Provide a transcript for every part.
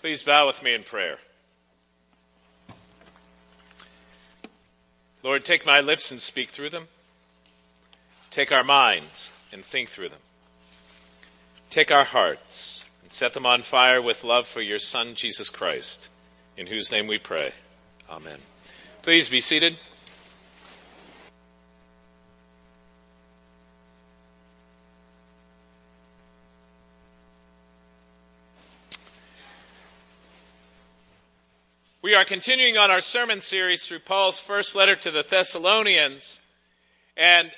Please bow with me in prayer. Lord, take my lips and speak through them. Take our minds and think through them. Take our hearts and set them on fire with love for your Son, Jesus Christ, in whose name we pray. Amen. Please be seated. Are continuing on our sermon series through Paul's first letter to the Thessalonians. And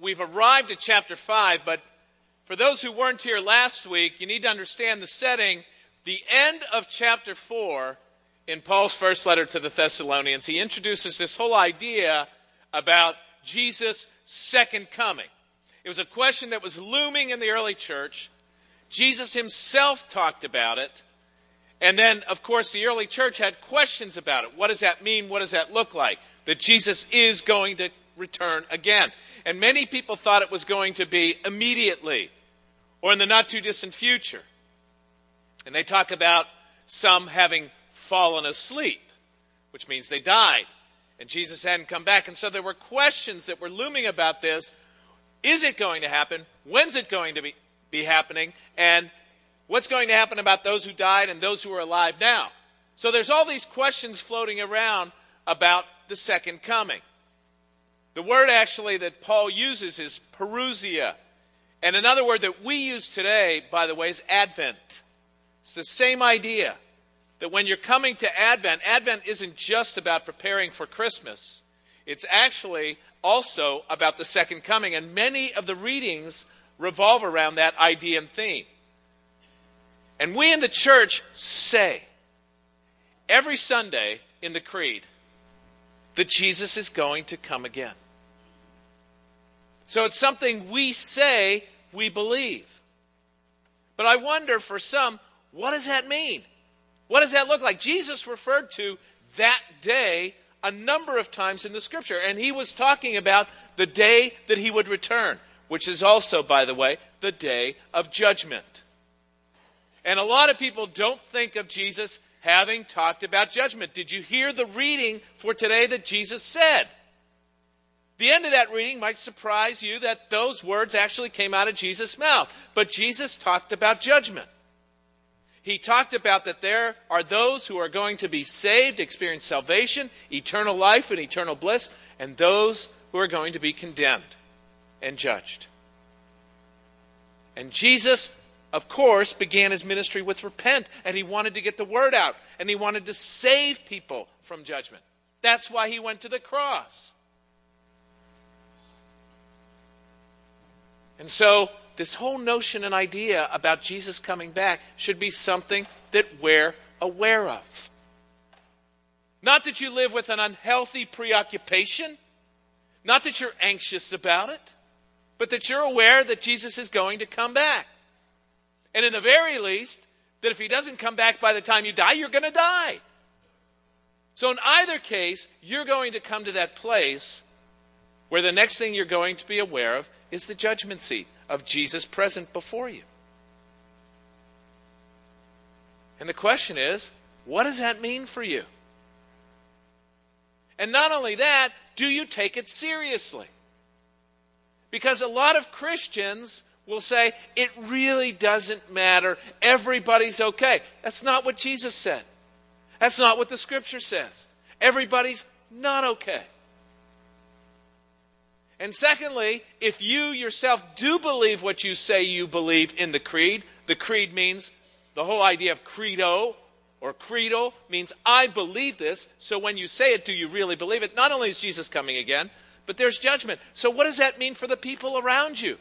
we've arrived at chapter 5, but for those who weren't here last week, you need to understand the setting. The end of chapter 4 in Paul's first letter to the Thessalonians, he introduces this whole idea about Jesus' second coming. It was a question that was looming in the early church. Jesus himself talked about it. And then, of course, the early church had questions about it. What does that mean? What does that look like? That Jesus is going to return again. And many people thought it was going to be immediately or in the not too distant future. And they talk about some having fallen asleep, which means they died. And Jesus hadn't come back. And so there were questions that were looming about this. Is it going to happen? When's it going to be, be happening? And What's going to happen about those who died and those who are alive now? So there's all these questions floating around about the second coming. The word actually that Paul uses is parousia. And another word that we use today, by the way, is advent. It's the same idea that when you're coming to Advent, Advent isn't just about preparing for Christmas. It's actually also about the second coming. And many of the readings revolve around that idea and theme. And we in the church say every Sunday in the Creed that Jesus is going to come again. So it's something we say we believe. But I wonder for some, what does that mean? What does that look like? Jesus referred to that day a number of times in the scripture, and he was talking about the day that he would return, which is also, by the way, the day of judgment. And a lot of people don't think of Jesus having talked about judgment. Did you hear the reading for today that Jesus said? The end of that reading might surprise you that those words actually came out of Jesus' mouth. But Jesus talked about judgment. He talked about that there are those who are going to be saved, experience salvation, eternal life, and eternal bliss, and those who are going to be condemned and judged. And Jesus of course, began his ministry with repent, and he wanted to get the word out, and he wanted to save people from judgment. That's why he went to the cross. And so, this whole notion and idea about Jesus coming back should be something that we're aware of. Not that you live with an unhealthy preoccupation, not that you're anxious about it, but that you're aware that Jesus is going to come back. And in the very least, that if he doesn't come back by the time you die, you're going to die. So, in either case, you're going to come to that place where the next thing you're going to be aware of is the judgment seat of Jesus present before you. And the question is, what does that mean for you? And not only that, do you take it seriously? Because a lot of Christians will say, it really doesn't matter. Everybody's okay. That's not what Jesus said. That's not what the scripture says. Everybody's not okay. And secondly, if you yourself do believe what you say you believe in the creed, the creed means the whole idea of credo or credo means I believe this. So when you say it, do you really believe it? Not only is Jesus coming again, but there's judgment. So what does that mean for the people around you?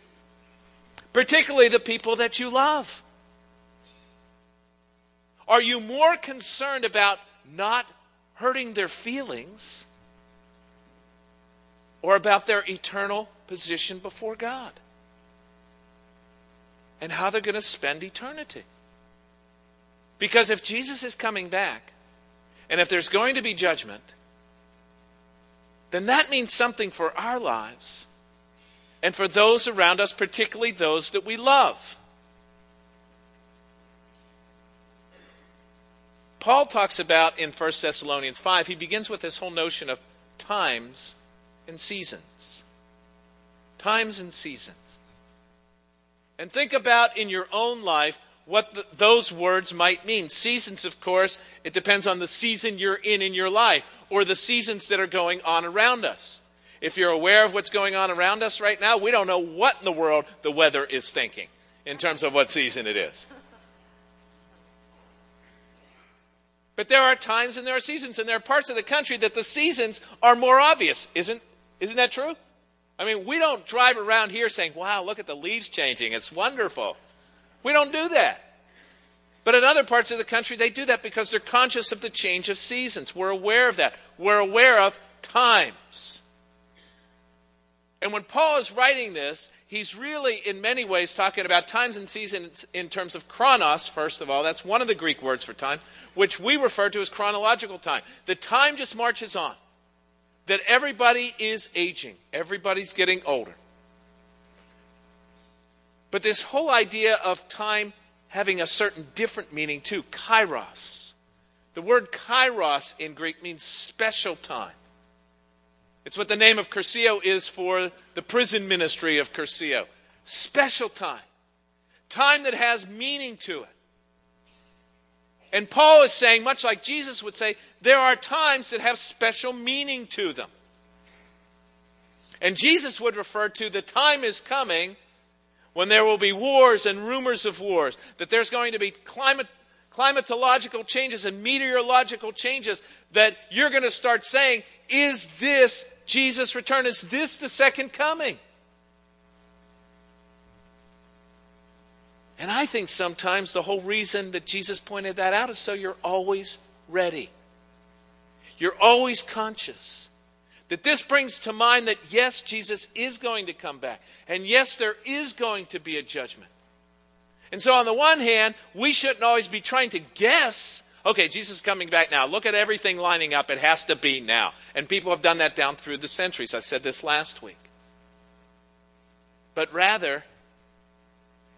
Particularly the people that you love? Are you more concerned about not hurting their feelings or about their eternal position before God and how they're going to spend eternity? Because if Jesus is coming back and if there's going to be judgment, then that means something for our lives and for those around us, particularly those that we love. Paul talks about in 1 Thessalonians 5, he begins with this whole notion of times and seasons. Times and seasons. And think about in your own life what the, those words might mean. Seasons, of course, it depends on the season you're in in your life or the seasons that are going on around us. If you're aware of what's going on around us right now, we don't know what in the world the weather is thinking in terms of what season it is. But there are times and there are seasons, and there are parts of the country that the seasons are more obvious. Isn't, isn't that true? I mean, we don't drive around here saying, wow, look at the leaves changing. It's wonderful. We don't do that. But in other parts of the country, they do that because they're conscious of the change of seasons. We're aware of that. We're aware of times. And when Paul is writing this, he's really, in many ways, talking about times and seasons in terms of chronos, first of all. That's one of the Greek words for time, which we refer to as chronological time. The time just marches on. That everybody is aging, everybody's getting older. But this whole idea of time having a certain different meaning too, kairos. The word kairos in Greek means special time. It's what the name of Cursillo is for the prison ministry of Cursillo. Special time. Time that has meaning to it. And Paul is saying, much like Jesus would say, there are times that have special meaning to them. And Jesus would refer to the time is coming when there will be wars and rumors of wars, that there's going to be climate, climatological changes and meteorological changes, that you're going to start saying, is this Jesus' return? Is this the second coming? And I think sometimes the whole reason that Jesus pointed that out is so you're always ready. You're always conscious. That this brings to mind that yes, Jesus is going to come back. And yes, there is going to be a judgment. And so, on the one hand, we shouldn't always be trying to guess Okay, Jesus is coming back now. Look at everything lining up. It has to be now. And people have done that down through the centuries. I said this last week. But rather,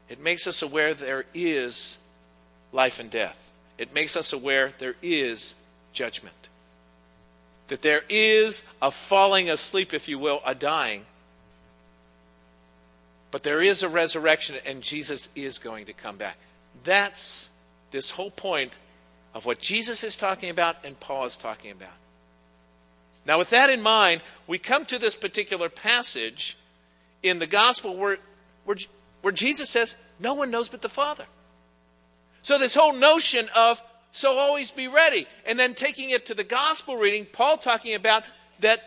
it makes us aware there is life and death. It makes us aware there is judgment. That there is a falling asleep, if you will, a dying. But there is a resurrection, and Jesus is going to come back. That's this whole point of what Jesus is talking about and Paul is talking about. Now, with that in mind, we come to this particular passage in the gospel where, where, where Jesus says, No one knows but the Father. So, this whole notion of, so always be ready, and then taking it to the gospel reading, Paul talking about that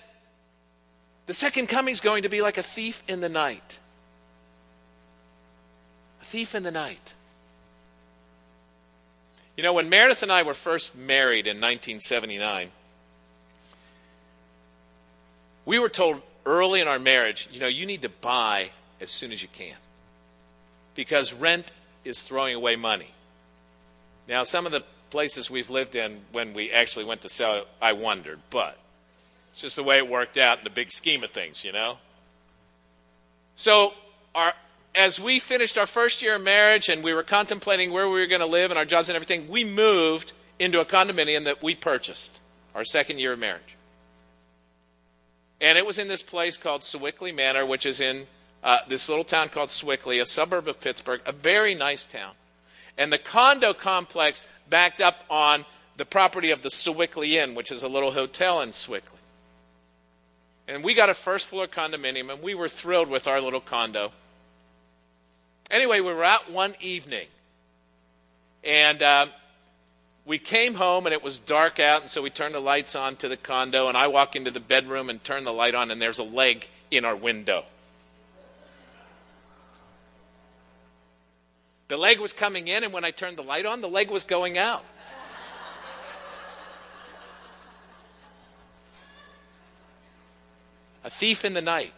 the second coming is going to be like a thief in the night. A thief in the night. You know, when Meredith and I were first married in 1979, we were told early in our marriage, you know, you need to buy as soon as you can because rent is throwing away money. Now, some of the places we've lived in when we actually went to sell, I wondered, but it's just the way it worked out in the big scheme of things, you know? So, our, as we finished our first year of marriage and we were contemplating where we were going to live and our jobs and everything, we moved into a condominium that we purchased our second year of marriage. And it was in this place called Sewickley Manor, which is in uh, this little town called Sewickley, a suburb of Pittsburgh, a very nice town. And the condo complex backed up on the property of the Sewickley Inn, which is a little hotel in Sewickley. And we got a first floor condominium, and we were thrilled with our little condo. Anyway, we were out one evening, and uh, we came home, and it was dark out, and so we turned the lights on to the condo, and I walk into the bedroom and turn the light on, and there's a leg in our window. The leg was coming in, and when I turned the light on, the leg was going out. A thief in the night.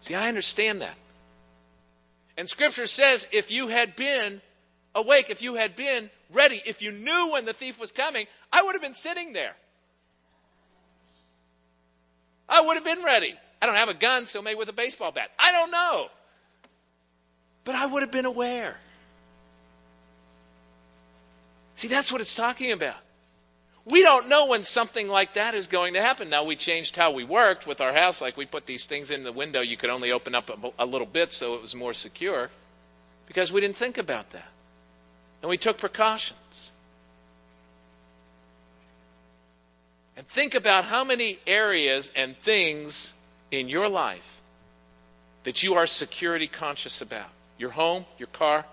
See, I understand that. And Scripture says if you had been awake, if you had been ready, if you knew when the thief was coming, I would have been sitting there. I would have been ready. I don't have a gun, so maybe with a baseball bat. I don't know. But I would have been aware. See, that's what it's talking about. We don't know when something like that is going to happen. Now, we changed how we worked with our house. Like, we put these things in the window. You could only open up a, a little bit so it was more secure because we didn't think about that. And we took precautions. And think about how many areas and things in your life that you are security conscious about your home, your car,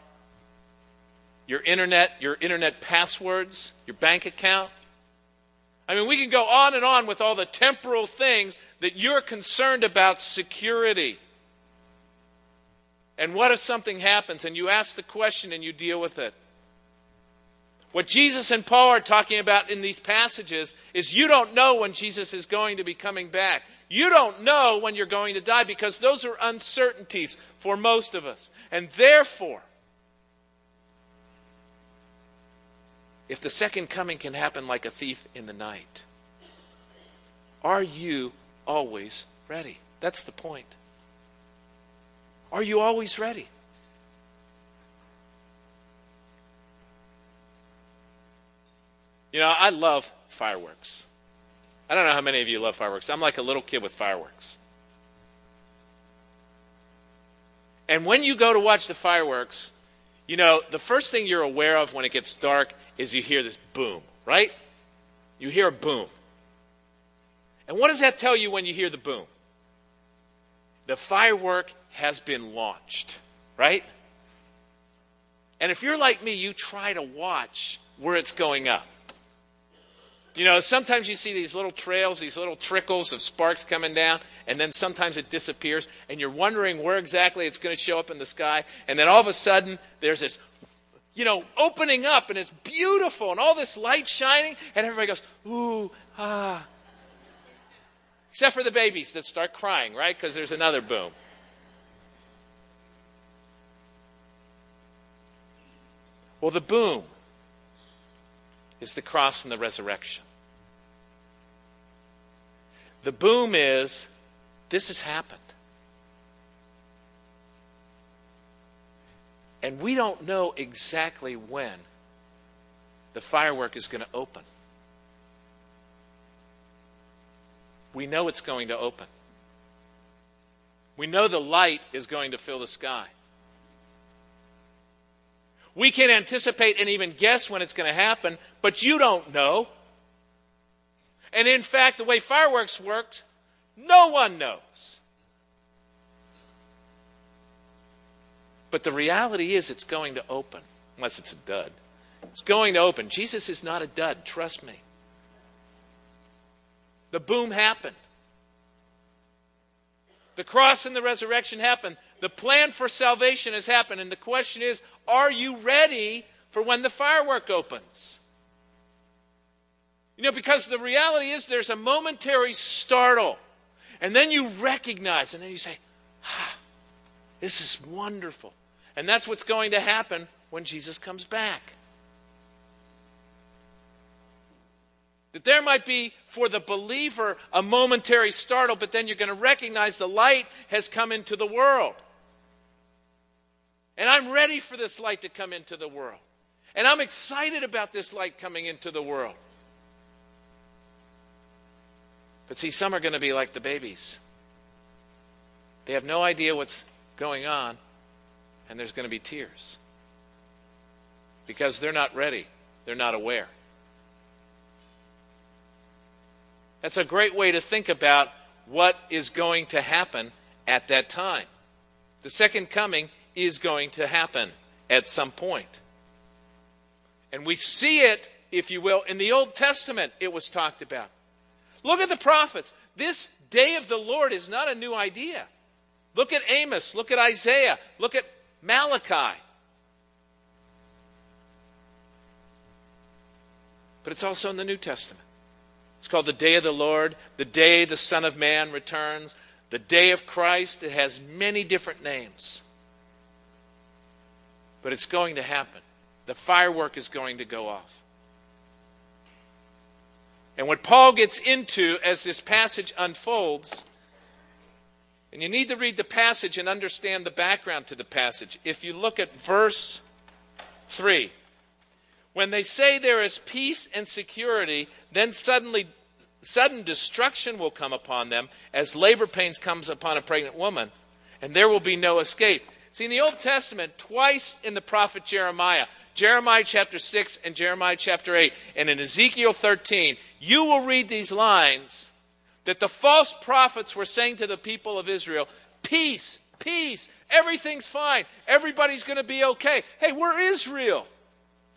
your internet, your internet passwords, your bank account. I mean, we can go on and on with all the temporal things that you're concerned about security. And what if something happens and you ask the question and you deal with it? What Jesus and Paul are talking about in these passages is you don't know when Jesus is going to be coming back. You don't know when you're going to die because those are uncertainties for most of us. And therefore, if the second coming can happen like a thief in the night, are you always ready? That's the point. Are you always ready? You know, I love fireworks. I don't know how many of you love fireworks. I'm like a little kid with fireworks. And when you go to watch the fireworks, you know, the first thing you're aware of when it gets dark is you hear this boom, right? You hear a boom. And what does that tell you when you hear the boom? The firework has been launched, right? And if you're like me, you try to watch where it's going up. You know, sometimes you see these little trails, these little trickles of sparks coming down, and then sometimes it disappears, and you're wondering where exactly it's going to show up in the sky. And then all of a sudden, there's this, you know, opening up, and it's beautiful, and all this light shining, and everybody goes, ooh, ah. Except for the babies that start crying, right? Because there's another boom. Well, the boom is the cross and the resurrection. The boom is this has happened. And we don't know exactly when the firework is going to open. We know it's going to open. We know the light is going to fill the sky. We can anticipate and even guess when it's going to happen, but you don't know. And in fact, the way fireworks worked, no one knows. But the reality is, it's going to open, unless it's a dud. It's going to open. Jesus is not a dud, trust me. The boom happened. The cross and the resurrection happened. The plan for salvation has happened. And the question is are you ready for when the firework opens? You know, because the reality is there's a momentary startle. And then you recognize, and then you say, ah, this is wonderful. And that's what's going to happen when Jesus comes back. That there might be, for the believer, a momentary startle, but then you're going to recognize the light has come into the world. And I'm ready for this light to come into the world. And I'm excited about this light coming into the world. But see, some are going to be like the babies. They have no idea what's going on, and there's going to be tears. Because they're not ready, they're not aware. That's a great way to think about what is going to happen at that time. The second coming is going to happen at some point. And we see it, if you will, in the Old Testament, it was talked about. Look at the prophets. This day of the Lord is not a new idea. Look at Amos. Look at Isaiah. Look at Malachi. But it's also in the New Testament. It's called the day of the Lord, the day the Son of Man returns, the day of Christ. It has many different names. But it's going to happen. The firework is going to go off. And what Paul gets into as this passage unfolds, and you need to read the passage and understand the background to the passage. If you look at verse 3, When they say there is peace and security, then suddenly sudden destruction will come upon them as labor pains comes upon a pregnant woman, and there will be no escape. See, in the Old Testament, twice in the prophet Jeremiah, Jeremiah chapter 6 and Jeremiah chapter 8, and in Ezekiel 13, you will read these lines that the false prophets were saying to the people of Israel, Peace, peace, everything's fine, everybody's going to be okay. Hey, we're Israel.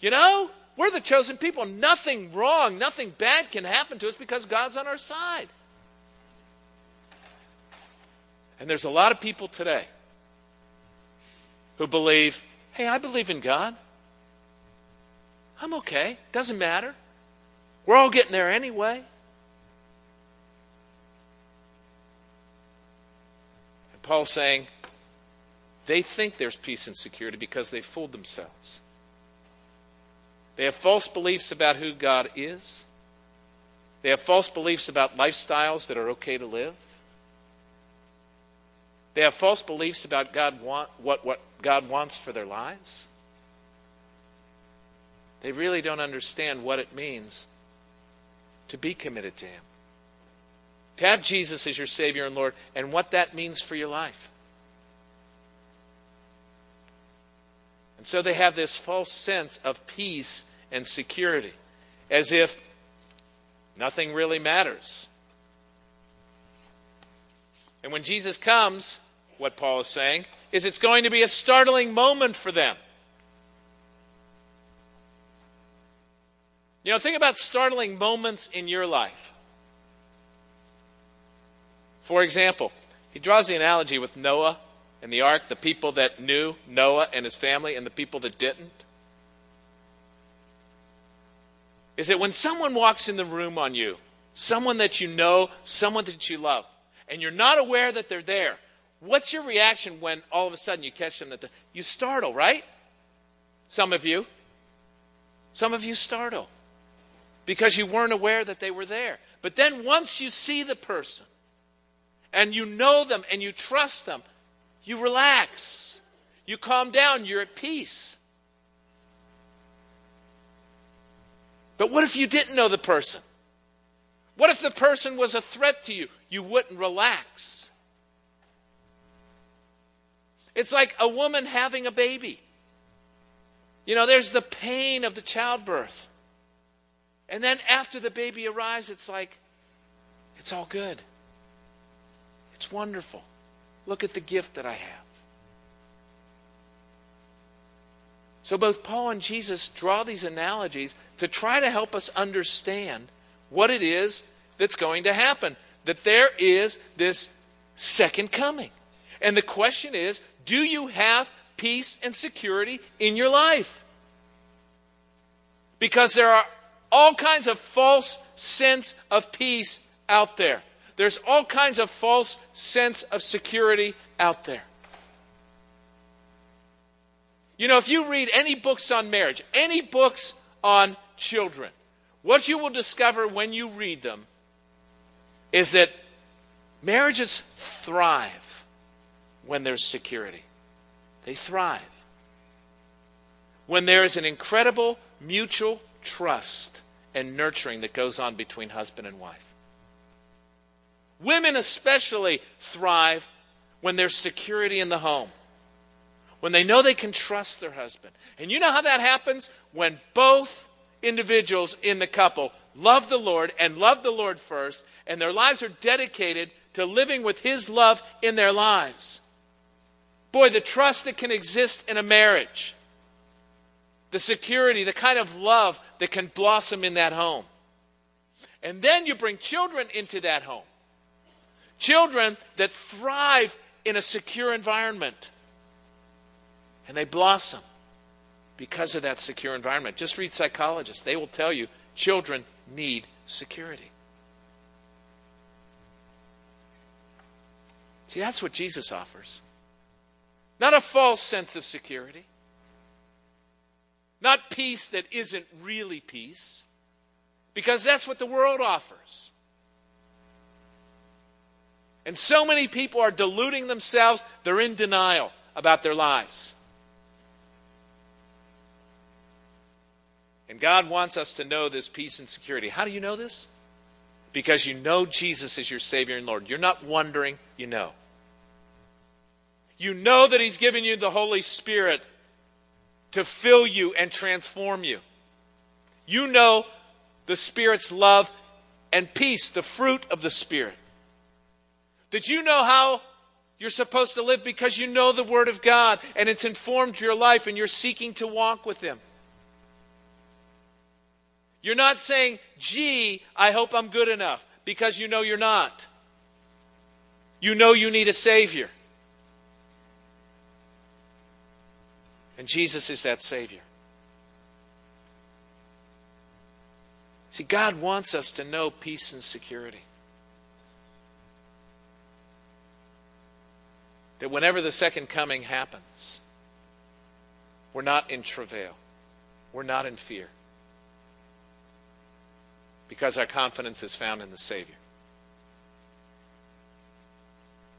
You know? We're the chosen people. Nothing wrong, nothing bad can happen to us because God's on our side. And there's a lot of people today who believe, hey, I believe in God. I'm okay. Doesn't matter. We're all getting there anyway. And Paul's saying they think there's peace and security because they fooled themselves. They have false beliefs about who God is. They have false beliefs about lifestyles that are okay to live. They have false beliefs about God want, what, what God wants for their lives. They really don't understand what it means to be committed to Him. To have Jesus as your Savior and Lord, and what that means for your life. And so they have this false sense of peace and security, as if nothing really matters. And when Jesus comes, what Paul is saying is it's going to be a startling moment for them. You know, think about startling moments in your life. For example, he draws the analogy with Noah and the ark, the people that knew Noah and his family, and the people that didn't. is that when someone walks in the room on you, someone that you know, someone that you love, and you're not aware that they're there, what's your reaction when all of a sudden you catch them? That the, you startle, right? Some of you. Some of you startle because you weren't aware that they were there. But then once you see the person and you know them and you trust them, you relax. You calm down. You're at peace. But what if you didn't know the person? What if the person was a threat to you? You wouldn't relax. It's like a woman having a baby. You know, there's the pain of the childbirth. And then after the baby arrives, it's like, it's all good. It's wonderful. Look at the gift that I have. So both Paul and Jesus draw these analogies to try to help us understand what it is that's going to happen. That there is this second coming. And the question is do you have peace and security in your life? Because there are all kinds of false sense of peace out there. There's all kinds of false sense of security out there. You know, if you read any books on marriage, any books on children, what you will discover when you read them is that marriages thrive when there's security. They thrive. When there is an incredible mutual trust and nurturing that goes on between husband and wife. Women especially thrive when there's security in the home when they know they can trust their husband. And you know how that happens? When both individuals in the couple love the Lord and love the Lord first, and their lives are dedicated to living with His love in their lives. Boy, the trust that can exist in a marriage, the security, the kind of love that can blossom in that home. And then you bring children into that home. Children that thrive in a secure environment and they blossom because of that secure environment. Just read psychologists, they will tell you children need security. See, that's what Jesus offers. Not a false sense of security, not peace that isn't really peace, because that's what the world offers. And so many people are deluding themselves, they're in denial about their lives. And God wants us to know this peace and security. How do you know this? Because you know Jesus is your Savior and Lord. You're not wondering, you know. You know that He's given you the Holy Spirit to fill you and transform you. You know the Spirit's love and peace, the fruit of the Spirit. Did you know how you're supposed to live because you know the Word of God and it's informed your life and you're seeking to walk with Him? You're not saying, gee, I hope I'm good enough, because you know you're not. You know you need a Savior. And Jesus is that Savior. See, God wants us to know peace and security. That whenever the second coming happens, we're not in travail, we're not in fear, because our confidence is found in the Savior.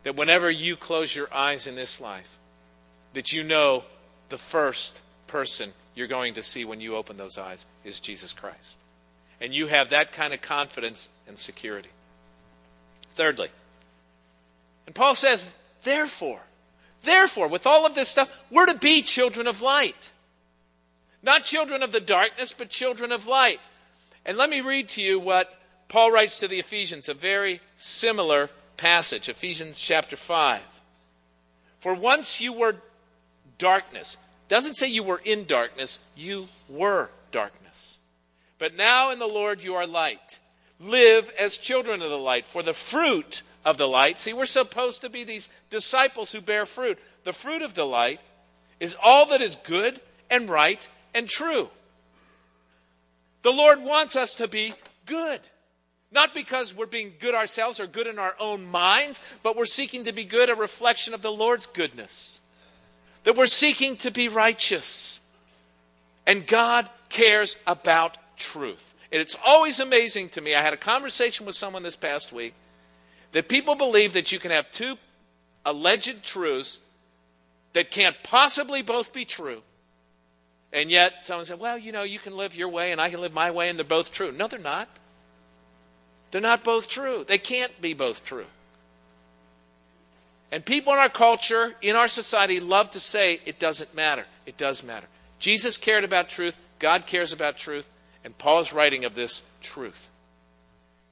That whenever you close your eyes in this life, that you know the first person you're going to see when you open those eyes is Jesus Christ and you have that kind of confidence and security. Thirdly, and Paul says, therefore, therefore, with all of this stuff, we're to be children of light. Not children of the darkness, but children of light. And let me read to you what Paul writes to the Ephesians, a very similar passage, Ephesians chapter 5. For once you were darkness, doesn't say you were in darkness, you were darkness. But now in the Lord you are light. Live as children of the light, for the fruit of the light. See, we're supposed to be these disciples who bear fruit. The fruit of the light is all that is good and right and true. The Lord wants us to be good. Not because we're being good ourselves or good in our own minds, but we're seeking to be good, a reflection of the Lord's goodness. That we're seeking to be righteous. And God cares about truth. And it's always amazing to me. I had a conversation with someone this past week that people believe that you can have two alleged truths that can't possibly both be true. And yet someone said, well, you know, you can live your way and I can live my way and they're both true. No, they're not. They're not both true. They can't be both true. And people in our culture, in our society, love to say it doesn't matter. It does matter. Jesus cared about truth. God cares about truth. And Paul is writing of this truth.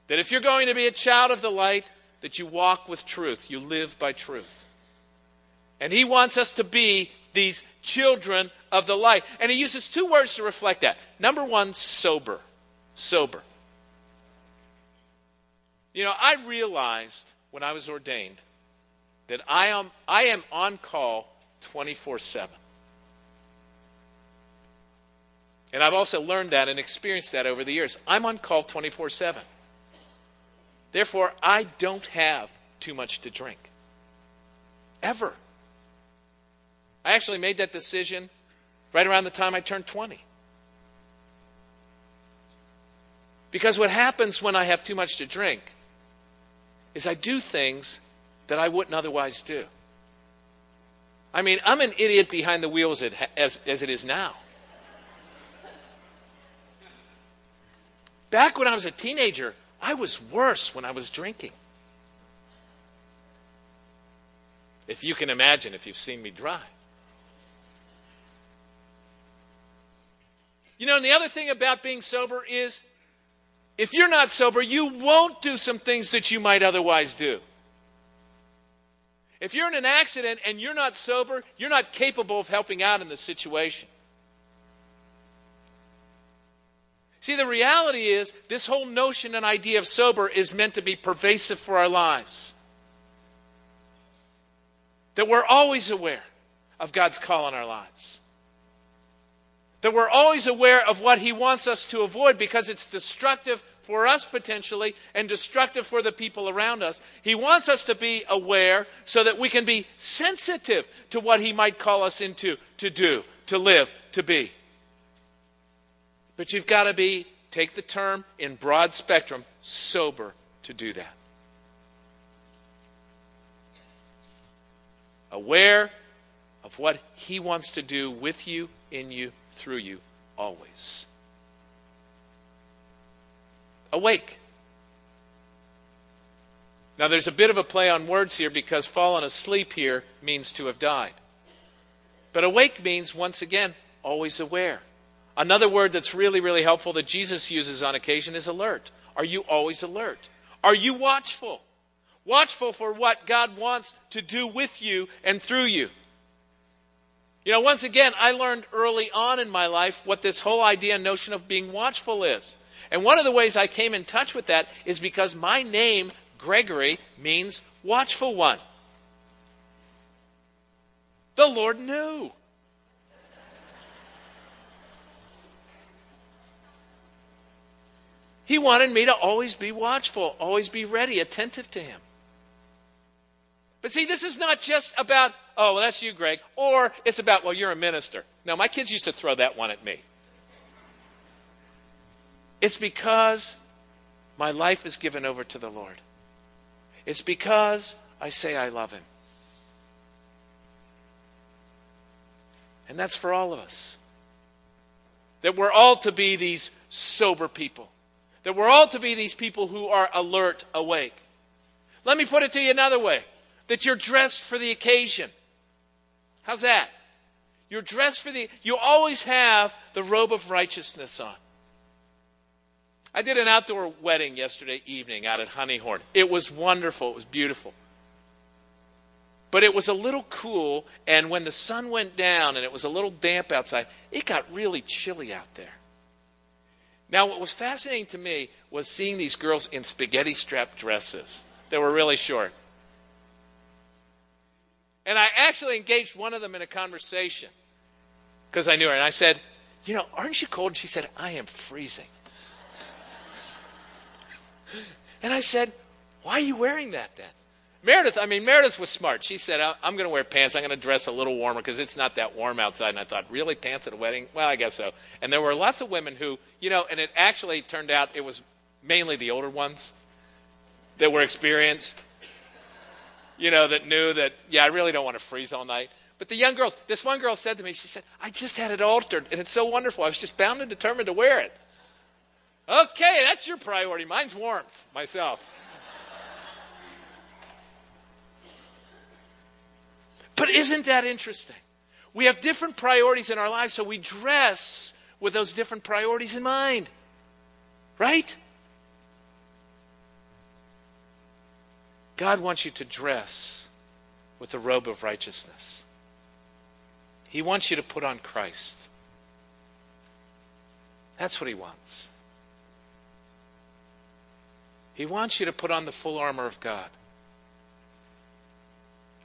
That if you're going to be a child of the light, that you walk with truth, you live by truth. And he wants us to be these children of the light. And he uses two words to reflect that. Number one, sober. Sober. You know, I realized when I was ordained that I am, I am on call 24 7. And I've also learned that and experienced that over the years. I'm on call 24 7. Therefore, I don't have too much to drink. Ever. I actually made that decision right around the time I turned 20. Because what happens when I have too much to drink is I do things that I wouldn't otherwise do. I mean, I'm an idiot behind the wheels as, as it is now. Back when I was a teenager, I was worse when I was drinking. If you can imagine, if you've seen me drive. You know, and the other thing about being sober is if you're not sober, you won't do some things that you might otherwise do. If you're in an accident and you're not sober, you're not capable of helping out in the situation. See, the reality is, this whole notion and idea of sober is meant to be pervasive for our lives. That we're always aware of God's call on our lives. That we're always aware of what He wants us to avoid because it's destructive for us potentially and destructive for the people around us. He wants us to be aware so that we can be sensitive to what He might call us into to do, to live, to be. But you've got to be, take the term in broad spectrum, sober to do that. Aware of what He wants to do with you, in you, through you, always. awake. Now, there's a bit of a play on words here because fallen asleep here means to have died. But awake means, once again, always aware. Another word that's really, really helpful that Jesus uses on occasion is alert. Are you always alert? Are you watchful? Watchful for what God wants to do with you and through you. You know, once again, I learned early on in my life what this whole idea and notion of being watchful is. And one of the ways I came in touch with that is because my name, Gregory, means watchful one. The Lord knew. He wanted me to always be watchful, always be ready, attentive to Him. But see, this is not just about, oh, well, that's you, Greg, or it's about, well, you're a minister. No, my kids used to throw that one at me. It's because my life is given over to the Lord. It's because I say I love Him. And that's for all of us. That we're all to be these sober people. That we're all to be these people who are alert, awake. Let me put it to you another way that you're dressed for the occasion. How's that? You're dressed for the, you always have the robe of righteousness on. I did an outdoor wedding yesterday evening out at Honeyhorn. It was wonderful. It was beautiful. But it was a little cool, and when the sun went down and it was a little damp outside, it got really chilly out there. Now, what was fascinating to me was seeing these girls in spaghetti strap dresses that were really short. And I actually engaged one of them in a conversation because I knew her. And I said, You know, aren't you cold? And she said, I am freezing. and I said, Why are you wearing that then? Meredith, I mean, Meredith was smart. She said, I'm going to wear pants. I'm going to dress a little warmer because it's not that warm outside. And I thought, really? Pants at a wedding? Well, I guess so. And there were lots of women who, you know, and it actually turned out it was mainly the older ones that were experienced you know, that knew that, yeah, I really don't want to freeze all night. But the young girls, this one girl said to me, she said, I just had it altered, and it's so wonderful. I was just bound and determined to wear it. Okay, that's your priority. Mine's warmth, myself. But isn't that interesting? We have different priorities in our lives, so we dress with those different priorities in mind. Right? God wants you to dress with the robe of righteousness. He wants you to put on Christ. That's what He wants. He wants you to put on the full armor of God.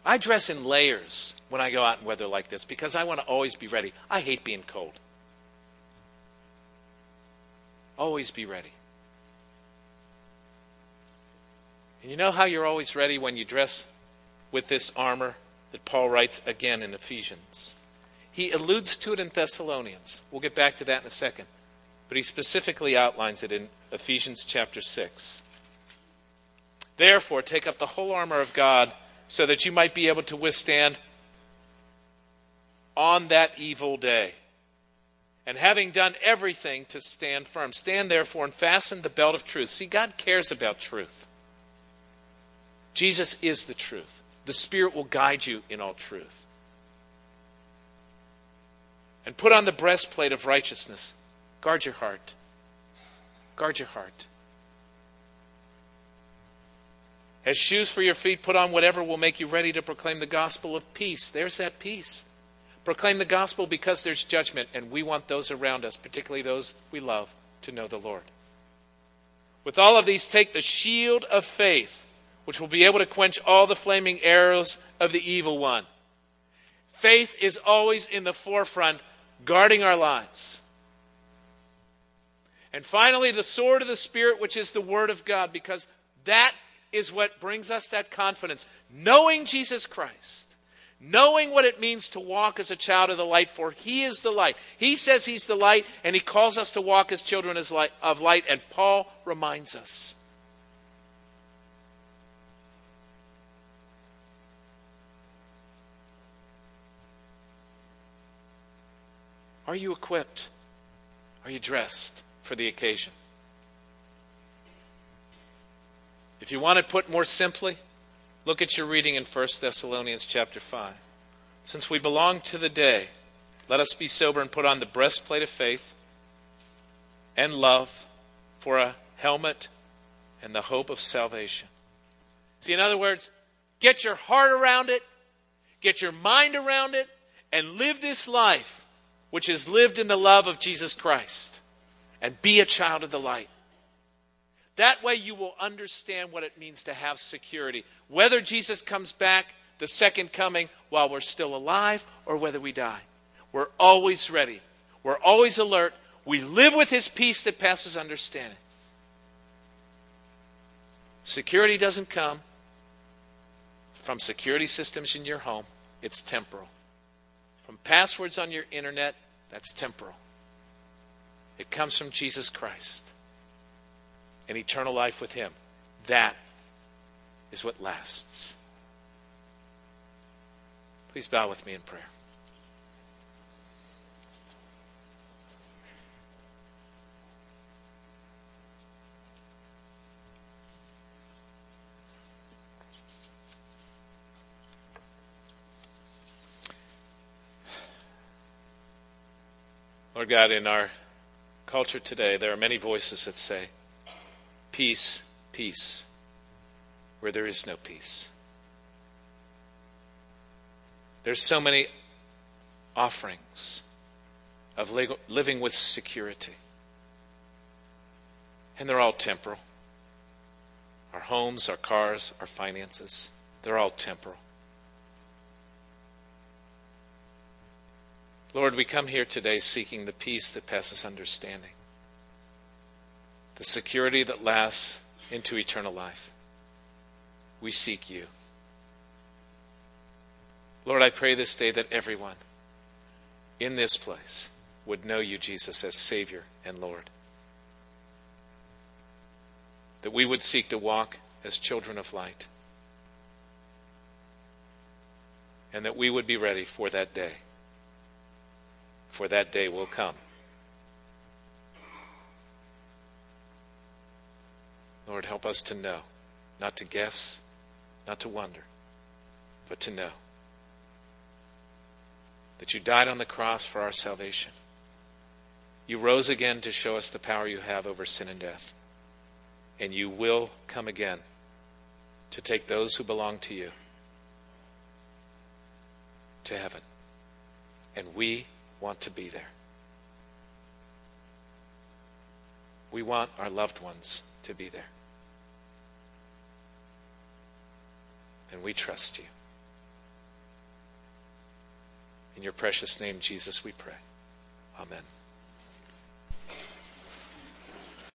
I dress in layers when I go out in weather like this because I want to always be ready. I hate being cold. Always be ready. And you know how you're always ready when you dress with this armor that Paul writes again in Ephesians? He alludes to it in Thessalonians. We'll get back to that in a second. But he specifically outlines it in Ephesians chapter 6. Therefore, take up the whole armor of God so that you might be able to withstand on that evil day. And having done everything to stand firm, stand therefore and fasten the belt of truth. See, God cares about truth. Jesus is the truth. The Spirit will guide you in all truth. And put on the breastplate of righteousness. Guard your heart. Guard your heart. As shoes for your feet, put on whatever will make you ready to proclaim the gospel of peace. There's that peace. Proclaim the gospel because there's judgment, and we want those around us, particularly those we love, to know the Lord. With all of these, take the shield of faith which will be able to quench all the flaming arrows of the evil one. Faith is always in the forefront, guarding our lives. And finally, the sword of the Spirit, which is the Word of God, because that is what brings us that confidence. Knowing Jesus Christ, knowing what it means to walk as a child of the light, for He is the light. He says He's the light, and He calls us to walk as children of light, and Paul reminds us. Are you equipped? Are you dressed for the occasion? If you want it put more simply, look at your reading in 1 Thessalonians chapter 5. Since we belong to the day, let us be sober and put on the breastplate of faith and love for a helmet and the hope of salvation. See, in other words, get your heart around it, get your mind around it, and live this life which is lived in the love of Jesus Christ. And be a child of the light. That way you will understand what it means to have security. Whether Jesus comes back, the second coming, while we're still alive, or whether we die. We're always ready. We're always alert. We live with his peace that passes understanding. Security doesn't come from security systems in your home, it's temporal. From passwords on your internet, that's temporal. It comes from Jesus Christ and eternal life with Him. That is what lasts. Please bow with me in prayer. Lord God, in our culture today, there are many voices that say, Peace, peace, where there is no peace. There's so many offerings of living with security. And they're all temporal. Our homes, our cars, our finances, they're all temporal. Lord, we come here today seeking the peace that passes understanding, the security that lasts into eternal life. We seek you. Lord, I pray this day that everyone in this place would know you, Jesus, as Savior and Lord. That we would seek to walk as children of light. And that we would be ready for that day for that day will come. Lord, help us to know, not to guess, not to wonder, but to know that you died on the cross for our salvation. You rose again to show us the power you have over sin and death. And you will come again to take those who belong to you to heaven. And we want to be there. We want our loved ones to be there. And we trust you. In your precious name, Jesus, we pray. Amen.